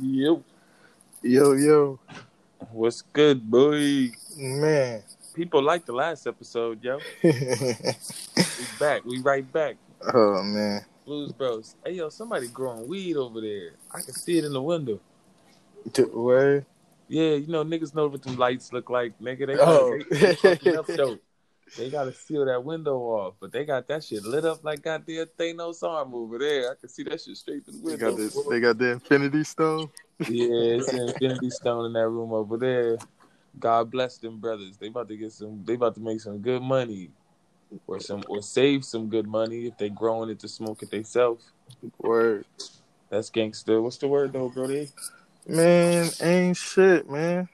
Yep. Yo, yo, What's good, boy? man. People like the last episode, yo. We back. We right back. oh man. Blus Bro's. Hey, yo, somebody growing weed over there. I can see it in the window. Where? Yeah, you know, niggas know what them lights look like, nigga. They, Oh. they, they fucking up dope. They gotta seal that window off, but they got that shit lit up like goddamn Thanos arm over there. I can see that shit straight through the They window. got this. They got the Infinity Stone. Yeah, it's an Infinity Stone in that room over there. God bless them brothers. They about to get some. They about to make some good money, or some, or save some good money if they growing it to smoke it themselves. Word. That's gangster. What's the word though, Brody? Man, ain't shit, man.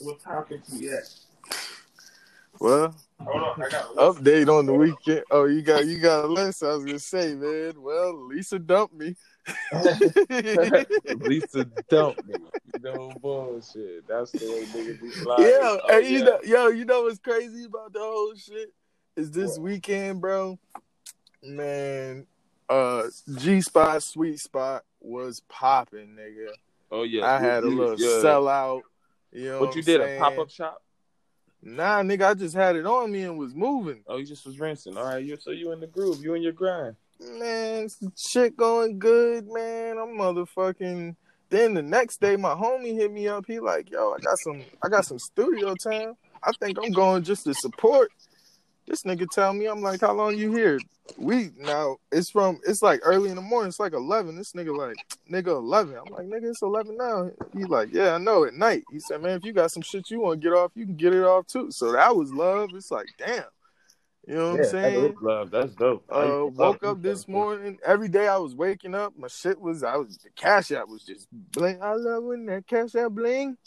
What topic we at? Well, Hold on, I got update on the weekend. Oh, you got you got a list. I was gonna say, man. Well, Lisa dumped me. Lisa dumped me. No bullshit. That's the way niggas be sliding. Yeah, Oh, and you know, yo, you know what's crazy about the whole shit is this What? weekend, bro. Man, uh, G Spot, Sweet Spot was popping, nigga. Oh yeah. I had a little yeah. sellout. You know What what you I'm did? A pop up shop? Nah, nigga, I just had it on me and was moving. Oh, you just was rinsing. All right, you so you in the groove. You in your grind. Man, shit going good, man. I'm motherfucking. Then the next day, my homie hit me up. He like, yo, I got some, I got some studio time. I think I'm going just to support. This nigga tell me, I'm like, how long you here? We now it's from it's like early in the morning. It's like eleven. This nigga like, nigga eleven. I'm like, nigga, it's eleven now. He like, yeah, I know. At night, he said, man, if you got some shit you want to get off, you can get it off too. So that was love. It's like, damn. You know what I'm saying? That love. That's dope. Uh, woke up this morning. Every day I was waking up, my shit was I was the cash app was just bling. I love when that cash app bling.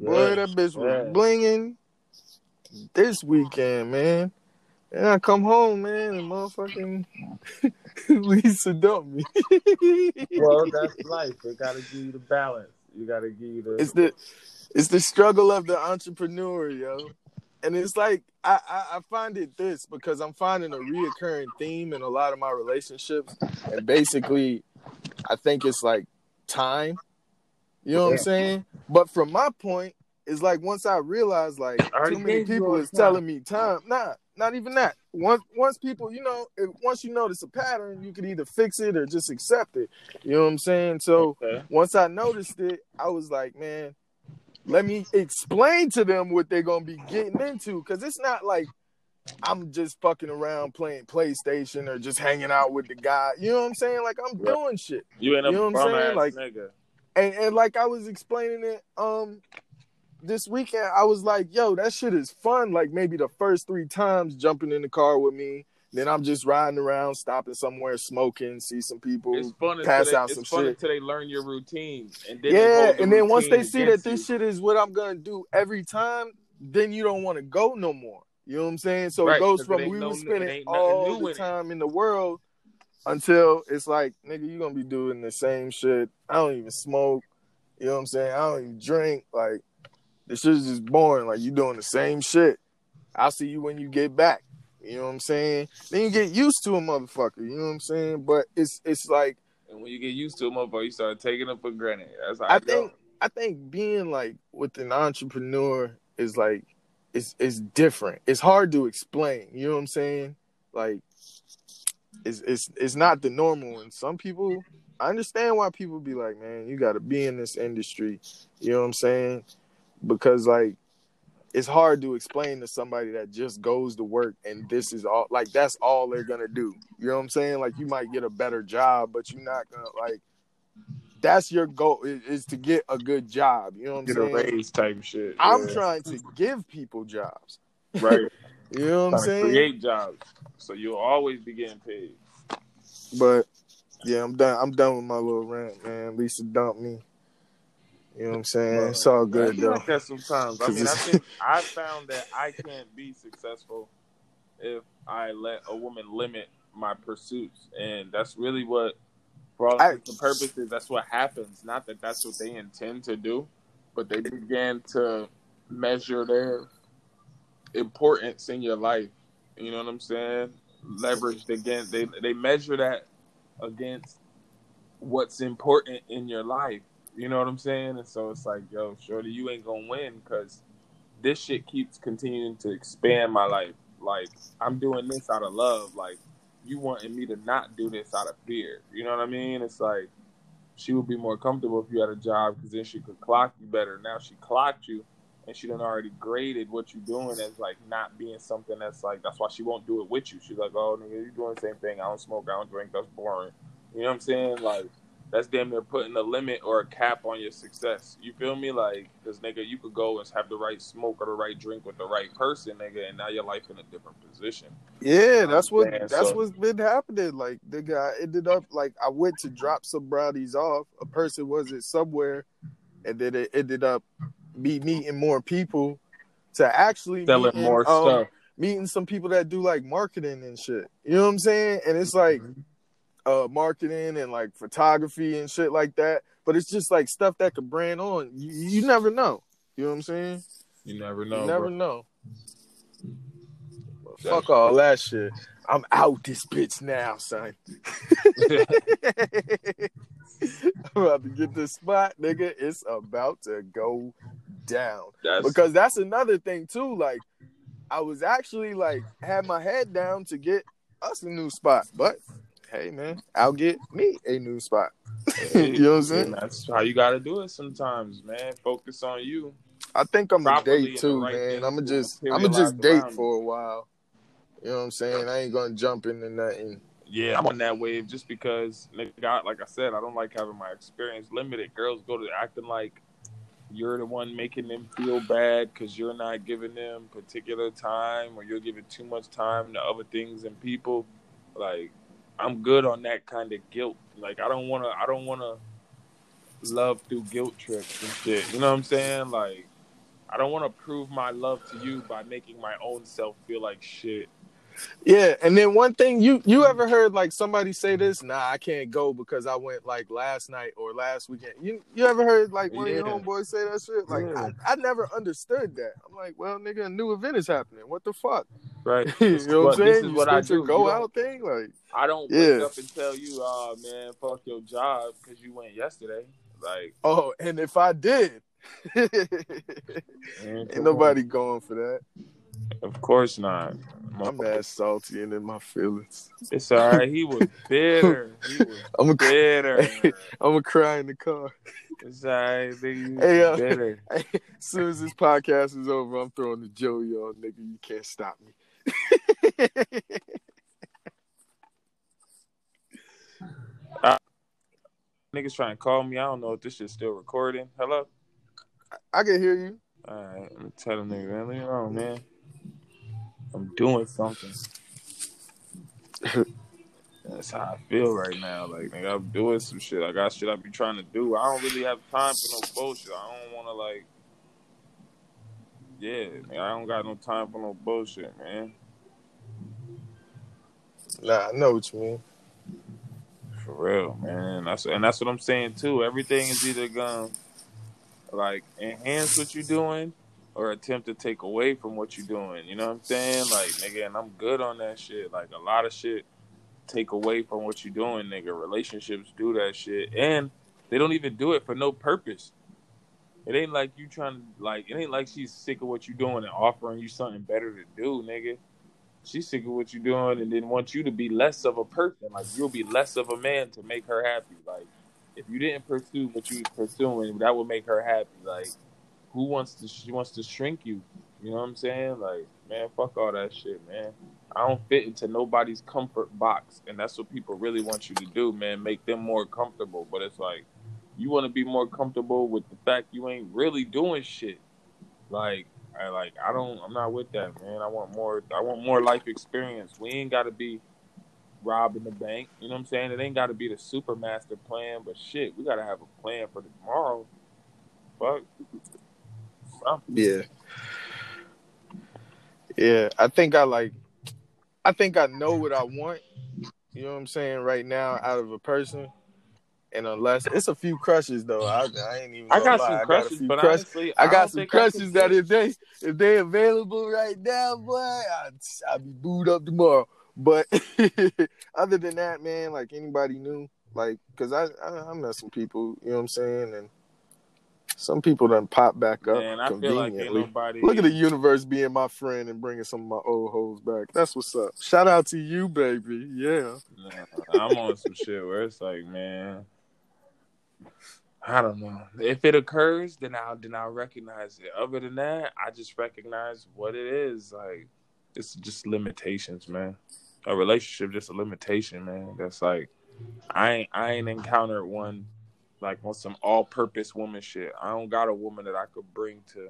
Boy, Yeah. that bitch was yeah. blinging. This weekend, man. And I come home, man, and motherfucking Lisa dumped me. Well, that's life. They gotta give you the balance. You gotta give you the. it's the it's the struggle of the entrepreneur, yo. And it's like I, I, I find it this because I'm finding a reoccurring theme in a lot of my relationships. And basically I think it's like time. You know what I'm saying? But from my point, it's like once I realize like too many people is time. telling me time. Nah, not even that. Once once people, you know, if, once you notice a pattern, you can either fix it or just accept it. You know what I'm saying? So Okay. once I noticed it, I was like, man, let me explain to them what they're gonna be getting into. Cause it's not like I'm just fucking around playing PlayStation or just hanging out with the guy. You know what I'm saying? Like I'm doing shit. You ain't You know what I'm saying? Like- nigga. And and like I was explaining it um this weekend, I was like, yo, that shit is fun. Like maybe the first three times jumping in the car with me. Then I'm just riding around, stopping somewhere, smoking, see some people. It's fun pass they, out it's some fun shit. until they learn your routine, and then yeah, the and then once they see that this you. shit is what I'm gonna do every time, then you don't want to go no more. You know what I'm saying? So Right, it goes from we no- were spending all new the in it. time in the world until it's like, nigga, you gonna be doing the same shit. I don't even smoke. You know what I'm saying? I don't even drink. Like this shit is just boring. Like you doing the same shit. I'll see you when you get back. You know what I'm saying? Then you get used to a motherfucker. You know what I'm saying? But it's it's like And when you get used to a motherfucker, you start taking them for granted. That's how I I go. think I think being like with an entrepreneur is like it's it's different. It's hard to explain. You know what I'm saying? Like it's it's it's not the normal and some people I understand why people be like, man, you gotta be in this industry. You know what I'm saying? Because like it's hard to explain to somebody that just goes to work and this is all like that's all they're gonna do. You know what I'm saying? Like you might get a better job, but you're not gonna like that's your goal is, is to get a good job. You know what I'm saying? Get a raise type shit. I'm trying to give people jobs. right. You know what I'm saying? create jobs, so you'll always be getting paid. But yeah, I'm done. I'm done with my little rant, man. Lisa dumped me. You know what I'm saying? It's all good though. like that sometimes. I mean, I think I found that I can't be successful if I let a woman limit my pursuits, and that's really what, for all I- and purposes, that's what happens. Not that that's what they intend to do, but they began to measure their importance in your life. You know what I'm saying? Leveraged against they they measure that against what's important in your life. You know what I'm saying? And so it's like, yo, shorty, you ain't gonna win because this shit keeps continuing to expand my life. Like I'm doing this out of love. Like you wanting me to not do this out of fear. You know what I mean? It's like she would be more comfortable if you had a job because then she could clock you better. Now she clocked you and she done already graded what you're doing as like not being something that's like that's why she won't do it with you. She's like, oh nigga, you doing the same thing. I don't smoke, I don't drink. That's boring. You know what I'm saying? Like that's damn near putting a limit or a cap on your success. You feel me? Like, cause nigga, you could go and have the right smoke or the right drink with the right person, nigga, and now your life in a different position. Yeah, that's what Man, that's so, what's been happening. Like, the guy ended up like I went to drop some brownies off. A person was it somewhere, and then it ended up me meeting more people to actually selling meeting, more um, stuff. Meeting some people that do like marketing and shit. You know what I'm saying? And it's like. Mm-hmm uh, marketing and like photography and shit like that. But it's just like stuff that could brand on. You, you never know. You know what I'm saying? You never know. You never bro. know. fuck all that shit. I'm out this bitch now, son. I'm about to get this spot, nigga. It's about to go down. That's... Because that's another thing too. Like, I was actually like had my head down to get us a new spot, but hey man, mm-hmm. I'll get me a new spot. you know what I'm saying? That's how you gotta do it sometimes, man. Focus on you. I think I'm a date too, right man. I'm gonna just I'm gonna just date for a while. You know what I'm saying? I ain't gonna jump into nothing. Yeah, I'm on that wave just because, nigga, like I said, I don't like having my experience limited. Girls go to acting like you're the one making them feel bad because you're not giving them particular time or you're giving too much time to other things and people. Like, I'm good on that kind of guilt. Like I don't wanna I don't wanna love through guilt trips and shit. You know what I'm saying? Like I don't wanna prove my love to you by making my own self feel like shit. Yeah, and then one thing you you ever heard like somebody say this? Nah, I can't go because I went like last night or last weekend. You you ever heard like one yeah. of your homeboys say that shit? Like yeah. I, I never understood that. I'm like, well, nigga, a new event is happening. What the fuck? Right. you know what I'm saying? This is you what I do. Go out thing, like I don't wake up and tell you, oh man, fuck your job because you went yesterday. Like, oh, and if I did, ain't nobody going for that. Of course not. I'm mad salty and in my feelings. It's all right. He was bitter. He was I'm a, bitter. Hey, I'm gonna cry in the car. It's all right. Nigga, hey, uh, bitter. Hey, as soon as this podcast is over, I'm throwing the Joey on, nigga. You can't stop me. niggas trying to call me. I don't know if this shit's still recording. Hello? I, I can hear you. All right. I'm telling nigga, man. Leave me alone, man. I'm doing something. That's how I feel right now. Like, nigga, I'm doing some shit. I got shit I be trying to do. I don't really have time for no bullshit. I don't want to like. Yeah, man, I don't got no time for no bullshit, man. Nah, I know what you mean. For real, man. That's and that's what I'm saying too. Everything is either gonna like enhance what you're doing or attempt to take away from what you're doing. You know what I'm saying? Like, nigga, and I'm good on that shit. Like, a lot of shit take away from what you're doing, nigga. Relationships do that shit. And they don't even do it for no purpose. It ain't like you trying to, like, it ain't like she's sick of what you're doing and offering you something better to do, nigga. She's sick of what you're doing and then wants you to be less of a person. Like, you'll be less of a man to make her happy. Like, if you didn't pursue what you was pursuing, that would make her happy. Like, who wants to she wants to shrink you? You know what I'm saying? Like, man, fuck all that shit, man. I don't fit into nobody's comfort box, and that's what people really want you to do, man. Make them more comfortable. But it's like you want to be more comfortable with the fact you ain't really doing shit. Like, I like I don't. I'm not with that, man. I want more. I want more life experience. We ain't got to be robbing the bank. You know what I'm saying? It ain't got to be the super master plan, but shit, we got to have a plan for tomorrow. Fuck. Yeah. Yeah, I think I like I think I know what I want. You know what I'm saying right now out of a person. And unless it's a few crushes though, I, I ain't even. I got lie. some crushes, but crushes. honestly, I, I got some crushes that if they if they available right now, boy, I I'll be booed up tomorrow. But other than that, man, like anybody new, like, cause I, I I met some people, you know what I'm saying, and Some people done pop back up Man, I like conveniently. nobody. Look at the universe being my friend and bringing some of my old hoes back. That's what's up. Shout out to you, baby. Yeah. Nah, I'm on some shit where it's like, man, I don't know. If it occurs, then I'll then I'll recognize it. Other than that, I just recognize what it is. Like it's just limitations, man. A relationship just a limitation, man. That's like I ain't I ain't encountered one like on some all purpose woman shit. I don't got a woman that I could bring to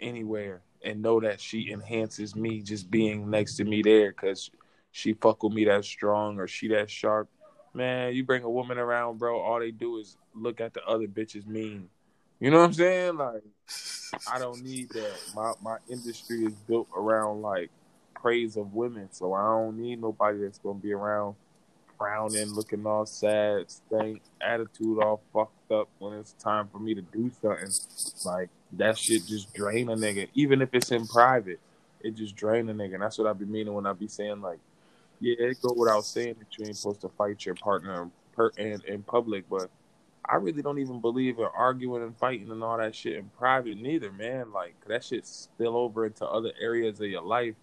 anywhere and know that she enhances me just being next to me there because she fuck with me that strong or she that sharp. Man, you bring a woman around, bro, all they do is look at the other bitches mean. You know what I'm saying? Like, I don't need that. My my industry is built around like praise of women, so I don't need nobody that's gonna be around frowning, looking all sad, stank, attitude all fucked up when it's time for me to do something. Like that shit just drain a nigga. Even if it's in private, it just drain a nigga. And that's what I be meaning when I be saying like, yeah, it go without saying that you ain't supposed to fight your partner in, in public, but I really don't even believe in arguing and fighting and all that shit in private neither, man. Like that shit spill over into other areas of your life.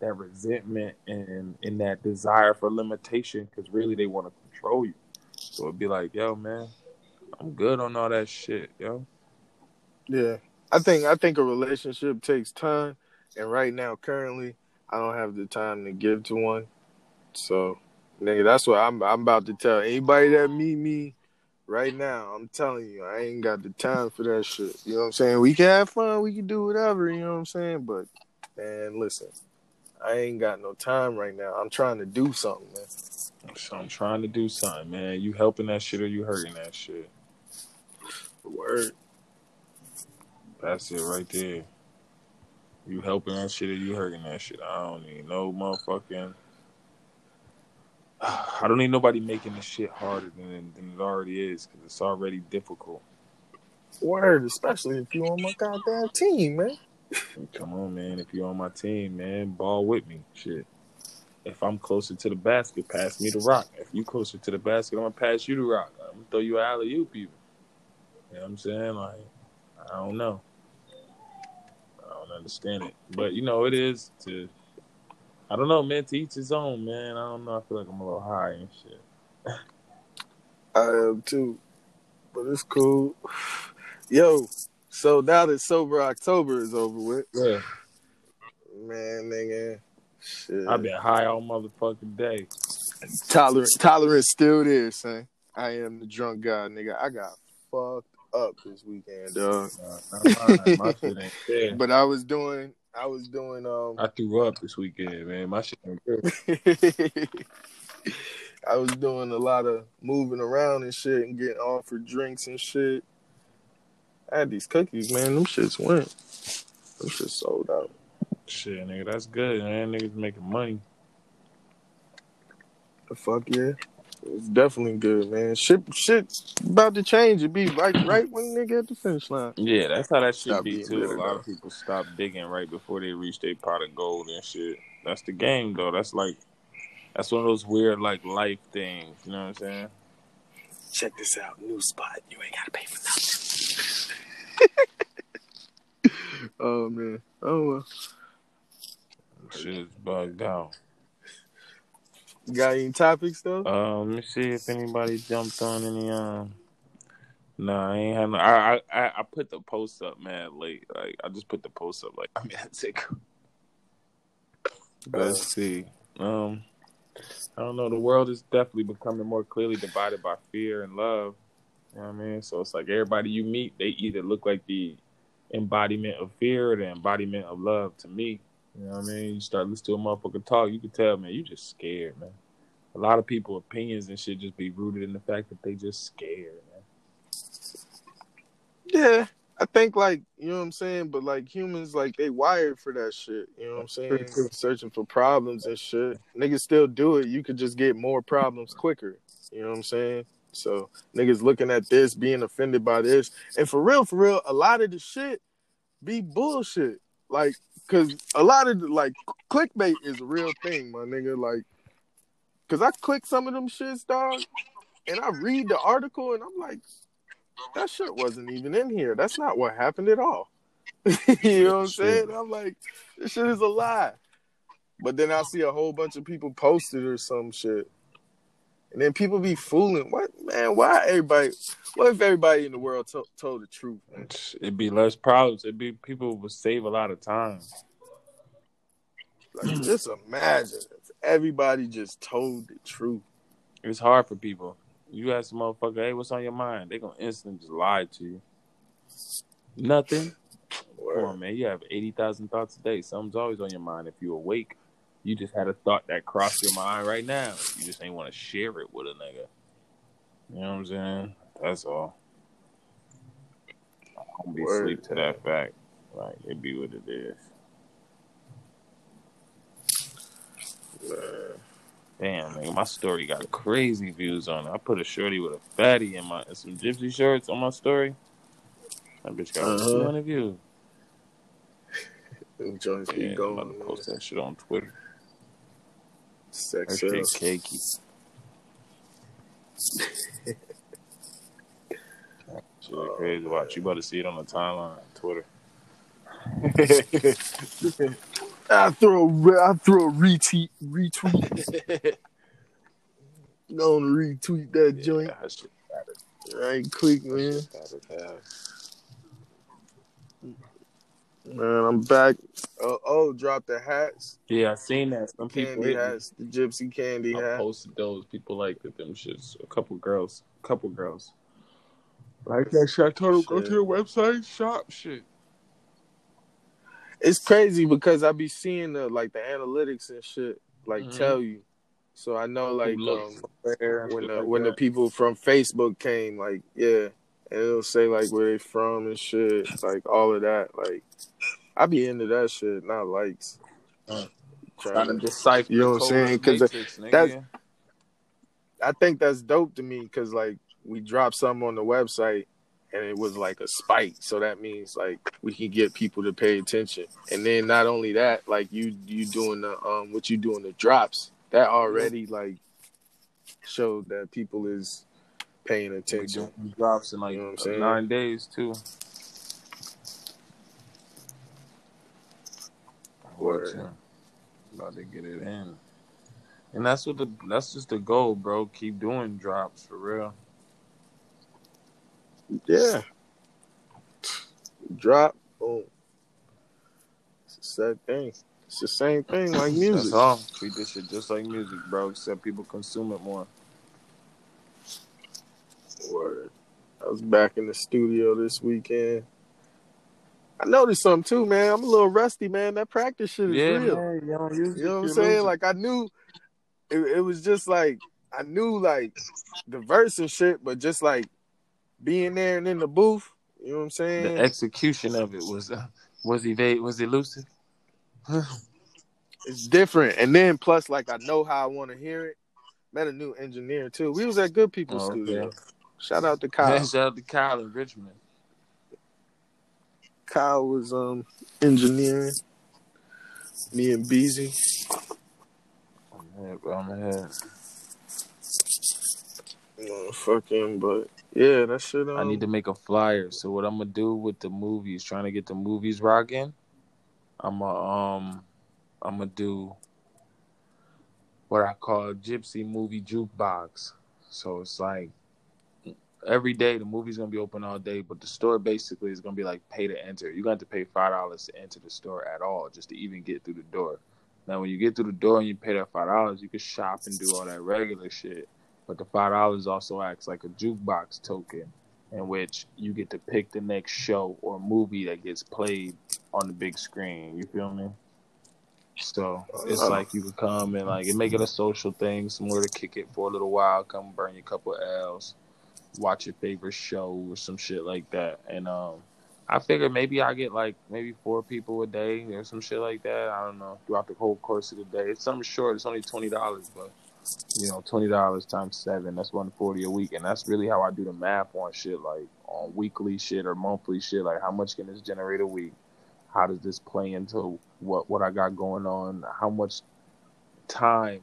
That resentment and and that desire for limitation, because really they want to control you. So it'd be like, yo, man, I'm good on all that shit, yo. Yeah. I think I think a relationship takes time and right now currently I don't have the time to give to one. So nigga, that's what I'm I'm about to tell anybody that meet me right now. I'm telling you, I ain't got the time for that shit. You know what I'm saying? We can have fun, we can do whatever, you know what I'm saying? But man, listen, I ain't got no time right now. I'm trying to do something, man. So I'm trying to do something, man. You helping that shit or you hurting that shit? Word. That's it right there. You helping that shit or you hurting that shit? I don't need no motherfucking. I don't need nobody making this shit harder than, than it already is because it's already difficult. Word, especially if you on my goddamn team, man. Come on, man. If you're on my team, man, ball with me. Shit. If I'm closer to the basket, pass me the rock. If you closer to the basket, I'm gonna pass you the rock. I'm gonna throw you an alley oop even. You know what I'm saying? Like, I don't know. I don't understand it. But you know, it is to I don't know, man, to each his own, man. I don't know. I feel like I'm a little high and shit. I am too. But it's cool. Yo, so now that sober October is over with, Yeah. man, nigga, shit. I've been high all motherfucking day. Tolerance, tolerance still there, son. I am the drunk guy, nigga. I got fucked up this weekend, dog. Uh, not mine. My shit ain't. But I was doing, I was doing, um, I threw up this weekend, man. My shit. I was doing a lot of moving around and shit and getting offered drinks and shit. I had these cookies, man. Them shits went. Them shits sold out. Shit, nigga, that's good, man. Niggas making money. The fuck yeah. It's definitely good, man. Shit, shit about to change. It be like right when nigga at the finish line. Yeah, that's how that shit Stop be too. A lot though. of people stop digging right before they reach their pot of gold and shit. That's the game though. That's like that's one of those weird like life things. You know what I'm saying? Check this out, new spot. You ain't gotta pay for nothing. oh man. Oh well. Shit is bugged out. Got any topics though? Um, let me see if anybody jumped on any. Um, no, I ain't had no. I I I put the post up mad late. Like I just put the post up. Like I'm at sick. Let's see. Um, I don't know. The world is definitely becoming more clearly divided by fear and love. You know what I mean? So it's like everybody you meet, they either look like the embodiment of fear or the embodiment of love to me. You know what I mean? You start listening to a motherfucker talk, you can tell, man, you just scared, man. A lot of people opinions and shit just be rooted in the fact that they just scared, man. Yeah. I think like, you know what I'm saying? But like humans like they wired for that shit. You know what I'm saying? True, true. Searching for problems and shit. Niggas still do it. You could just get more problems quicker. You know what I'm saying? So niggas looking at this, being offended by this. And for real, for real, a lot of the shit be bullshit. Like, cause a lot of like clickbait is a real thing, my nigga. Like, cause I click some of them shits, dog, and I read the article and I'm like, that shit wasn't even in here. That's not what happened at all. you know what I'm saying? I'm like, this shit is a lie. But then I see a whole bunch of people posted or some shit. And then people be fooling. What man? Why everybody? What if everybody in the world to- told the truth? It'd be less problems. It'd be people would save a lot of time. Like, just imagine if everybody just told the truth. It's hard for people. You ask a motherfucker, hey, what's on your mind? They gonna instantly just lie to you. Nothing. Come on, man. You have eighty thousand thoughts a day. Something's always on your mind if you're awake. You just had a thought that crossed your mind right now. You just ain't want to share it with a nigga. You know what I'm saying? That's all. I don't be Word. asleep to that fact. Like it be what it is. Damn, man, my story got crazy views on it. I put a shorty with a fatty in my and some gypsy shorts on my story. That bitch got Uh-huh. 200 views. Them joints Yeah, I'm going. about to post that shit on Twitter. That Sex shit sells. cakey. Shit Oh, crazy. Watch, you about to see it on the timeline, Twitter. I throw a re- I throw a retweet retweet. Go and retweet that joint that shit right quick, man. Bad as hell. Man, I'm back. Oh, oh, drop the hats, Yeah, I seen that. Some people candy hit hats, the gypsy candy I hat. posted those. People liked it. Them shits. A couple girls. A couple girls. Like that shit. I told them go to the website, shop shit. It's crazy because I be seeing the like the analytics and shit like Mhm. tell you. So I know like um, when the when the people from Facebook came, like yeah, and it'll say like where they from and shit, like all of that. Like I be into that shit, not likes. Uh, Trying to decipher You know what I'm saying? Because nigga. that's- I think that's dope to me because like we dropped something on the website and it was like a spike, so that means like we can get people to pay attention. And then not only that, like you you doing the um what you doing the drops that already like showed that people is paying attention. drops in like You know what I'm saying? nine days too. Word. About to get it in. And that's what the that's just the goal, bro. Keep doing drops for real. Yeah. Drop, boom. It's the same thing. It's the same thing like That's music. all. Treat this shit just like music, bro. Except people consume it more. Word. I was back in the studio this weekend. I noticed something too, man. I'm a little rusty, man. That practice shit is Yeah, real. man. You don't You know what I'm saying? Like I knew it, it was just like I knew like the verse and shit, but just like being there and in the booth, you know what I'm saying? the execution of it was uh, was evade was elusive. it's different. And then plus like I know how I want to hear it. Met a new engineer too. We was at Good People Oh, okay. Shout out to Kyle. Shout out to Kyle in Richmond. Kyle was um engineering. Me and Beezy. I'm ahead, bro. I'm ahead. Fucking, but yeah, that shit. Um, I need to make a flyer. So what I'm gonna do with the movies, trying to get the movies rocking. I'm a, um, I'm gonna do what I call a gypsy movie jukebox. So it's like every day the movie's gonna be open all day, but the store basically is gonna be like pay to enter. You got to pay five dollars to enter the store at all, just to even get through the door. Now when you get through the door and you pay that five dollars, you can shop and do all that regular shit. But the five dollars also acts like a jukebox token, in which you get to pick the next show or movie that gets played on the big screen. You feel me? So it's Uh-huh. like you could come and like and make it a social thing, somewhere to kick it for a little while, come burn your couple of L's, watch your favorite show or some shit like that. And um I figured maybe I get like maybe four people a day or some shit like that. I don't know. Throughout the whole course of the day. It's something short, it's only twenty dollars, but you know, twenty dollars times seven, that's one forty a week. And that's really how I do the math on shit, like on weekly shit or monthly shit, like how much can this generate a week? How does this play into what what I got going on? How much time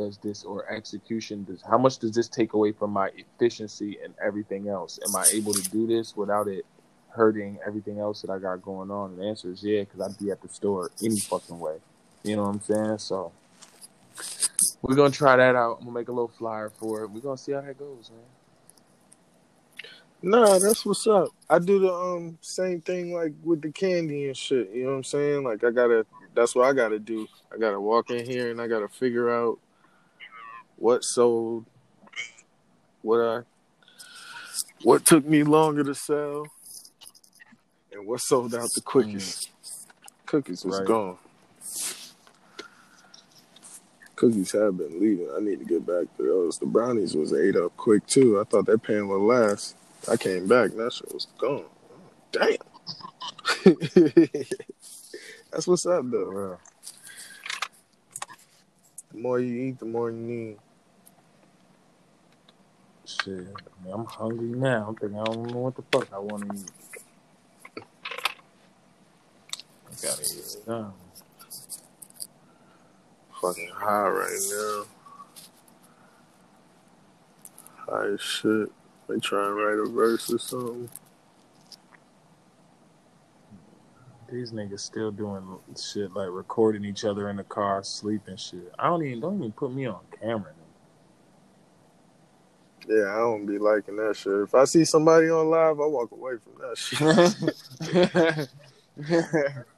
does this or execution does how much does this take away from my efficiency and everything else? Am I able to do this without it hurting everything else that I got going on? And the answer is yeah, because I'd be at the store any fucking way. You know what I'm saying? So we're gonna try that out. I'm gonna make a little flyer for it. We're gonna see how that goes, man. Nah, that's what's up. I do the um same thing like with the candy and shit. You know what I'm saying? Like I gotta. That's what I gotta do. I gotta walk in here and I gotta figure out what sold, what I, what took me longer to sell, and what sold out the quickest. Hmm. Cookies was Right. gone. Cookies have been leaving. I need to get back to those. The brownies was ate up quick too. I thought that pan would last. I came back. That shit was gone. Damn. That's what's up though. The more you eat, the more you need. Shit, I'm hungry now. I'm thinking I don't know what the fuck I want to eat. I gotta eat it now. Fucking high right now. High as shit. They try and write a verse or something. These niggas still doing shit like recording each other in the car, sleeping shit. I don't even don't even put me on camera. Yeah, I don't be liking that shit. If I see somebody on live, I walk away from that shit.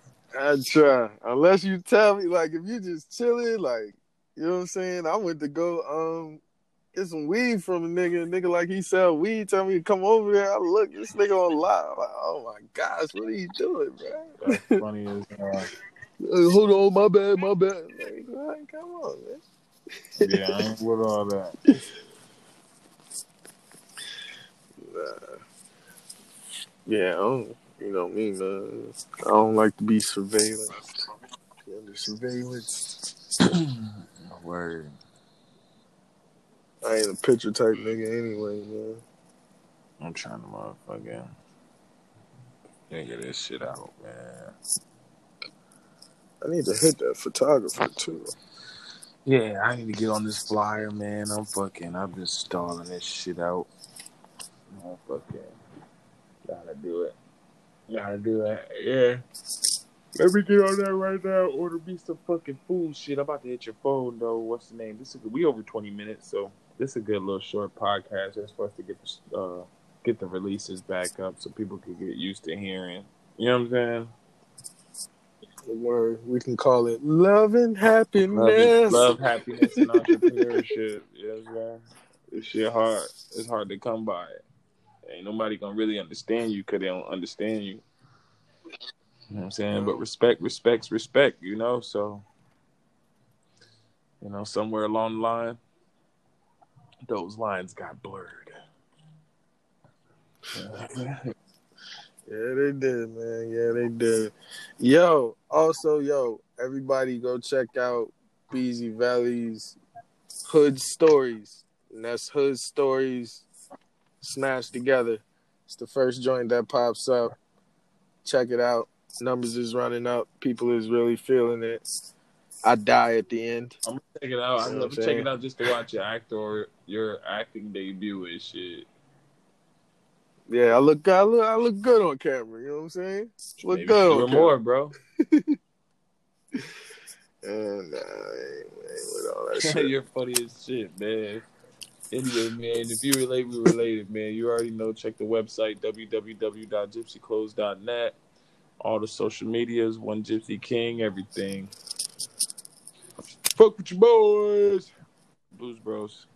I try. Unless you tell me, like, if you just chilling, like, you know what I'm saying? I went to go um get some weed from a nigga. A nigga like he sell weed, tell me to come over there. I look, this nigga on live. Like, oh my gosh, what are you doing, bro? That's funny as. Uh, hold on, my bad, my bad. Like, come on, man. Yeah, I ain't with all that. Nah. Yeah, I don't, you know me, man. I don't like to be surveillance. Under surveillance. Word. I ain't a picture type nigga anyway, man. I'm trying to motherfucking figure this shit out, man. I need to hit that photographer too. Yeah, I need to get on this flyer, man. I'm fucking, I'm just stalling this shit out. I'm fucking, gotta do it. Gotta do it. Yeah. Let me get on that right now. Order me some fucking food shit. I'm about to hit your phone though. What's the name? This is we over 20 minutes, so this is a good little short podcast just for us to get the uh, get the releases back up so people can get used to hearing. You know what I'm saying? Word, we can call it love and Love, happiness. love, happiness, and entrepreneurship. You know what I'm saying? This shit hard. It's hard to come by. Ain't nobody gonna really understand you because they don't understand you. You know what I'm saying? But respect, respect's respect, you know? So, you know, somewhere along the line, those lines got blurred. Yeah, they did, man. Yeah, they did. Yo, also, yo, everybody go check out Beezy Valley's Hood Stories. And that's Hood Stories smashed together. It's the first joint that pops up. Check it out. Numbers is running up. People is really feeling it. I die at the end. I'm gonna check it out. You I'm gonna check it out just to watch your actor, your acting debut and shit. Yeah, I look, I look, I look good on camera. You know what I'm saying? Look Maybe good on more, bro. And nah, I ain't, I ain't with all that shit. You're funny as shit, man. Anyway, man, if you relate, we related, man. You already know. Check the website www.gypsyclothes.net. All the social medias, One Gypsy King, everything. Fuck with your boys, Blus Bro's.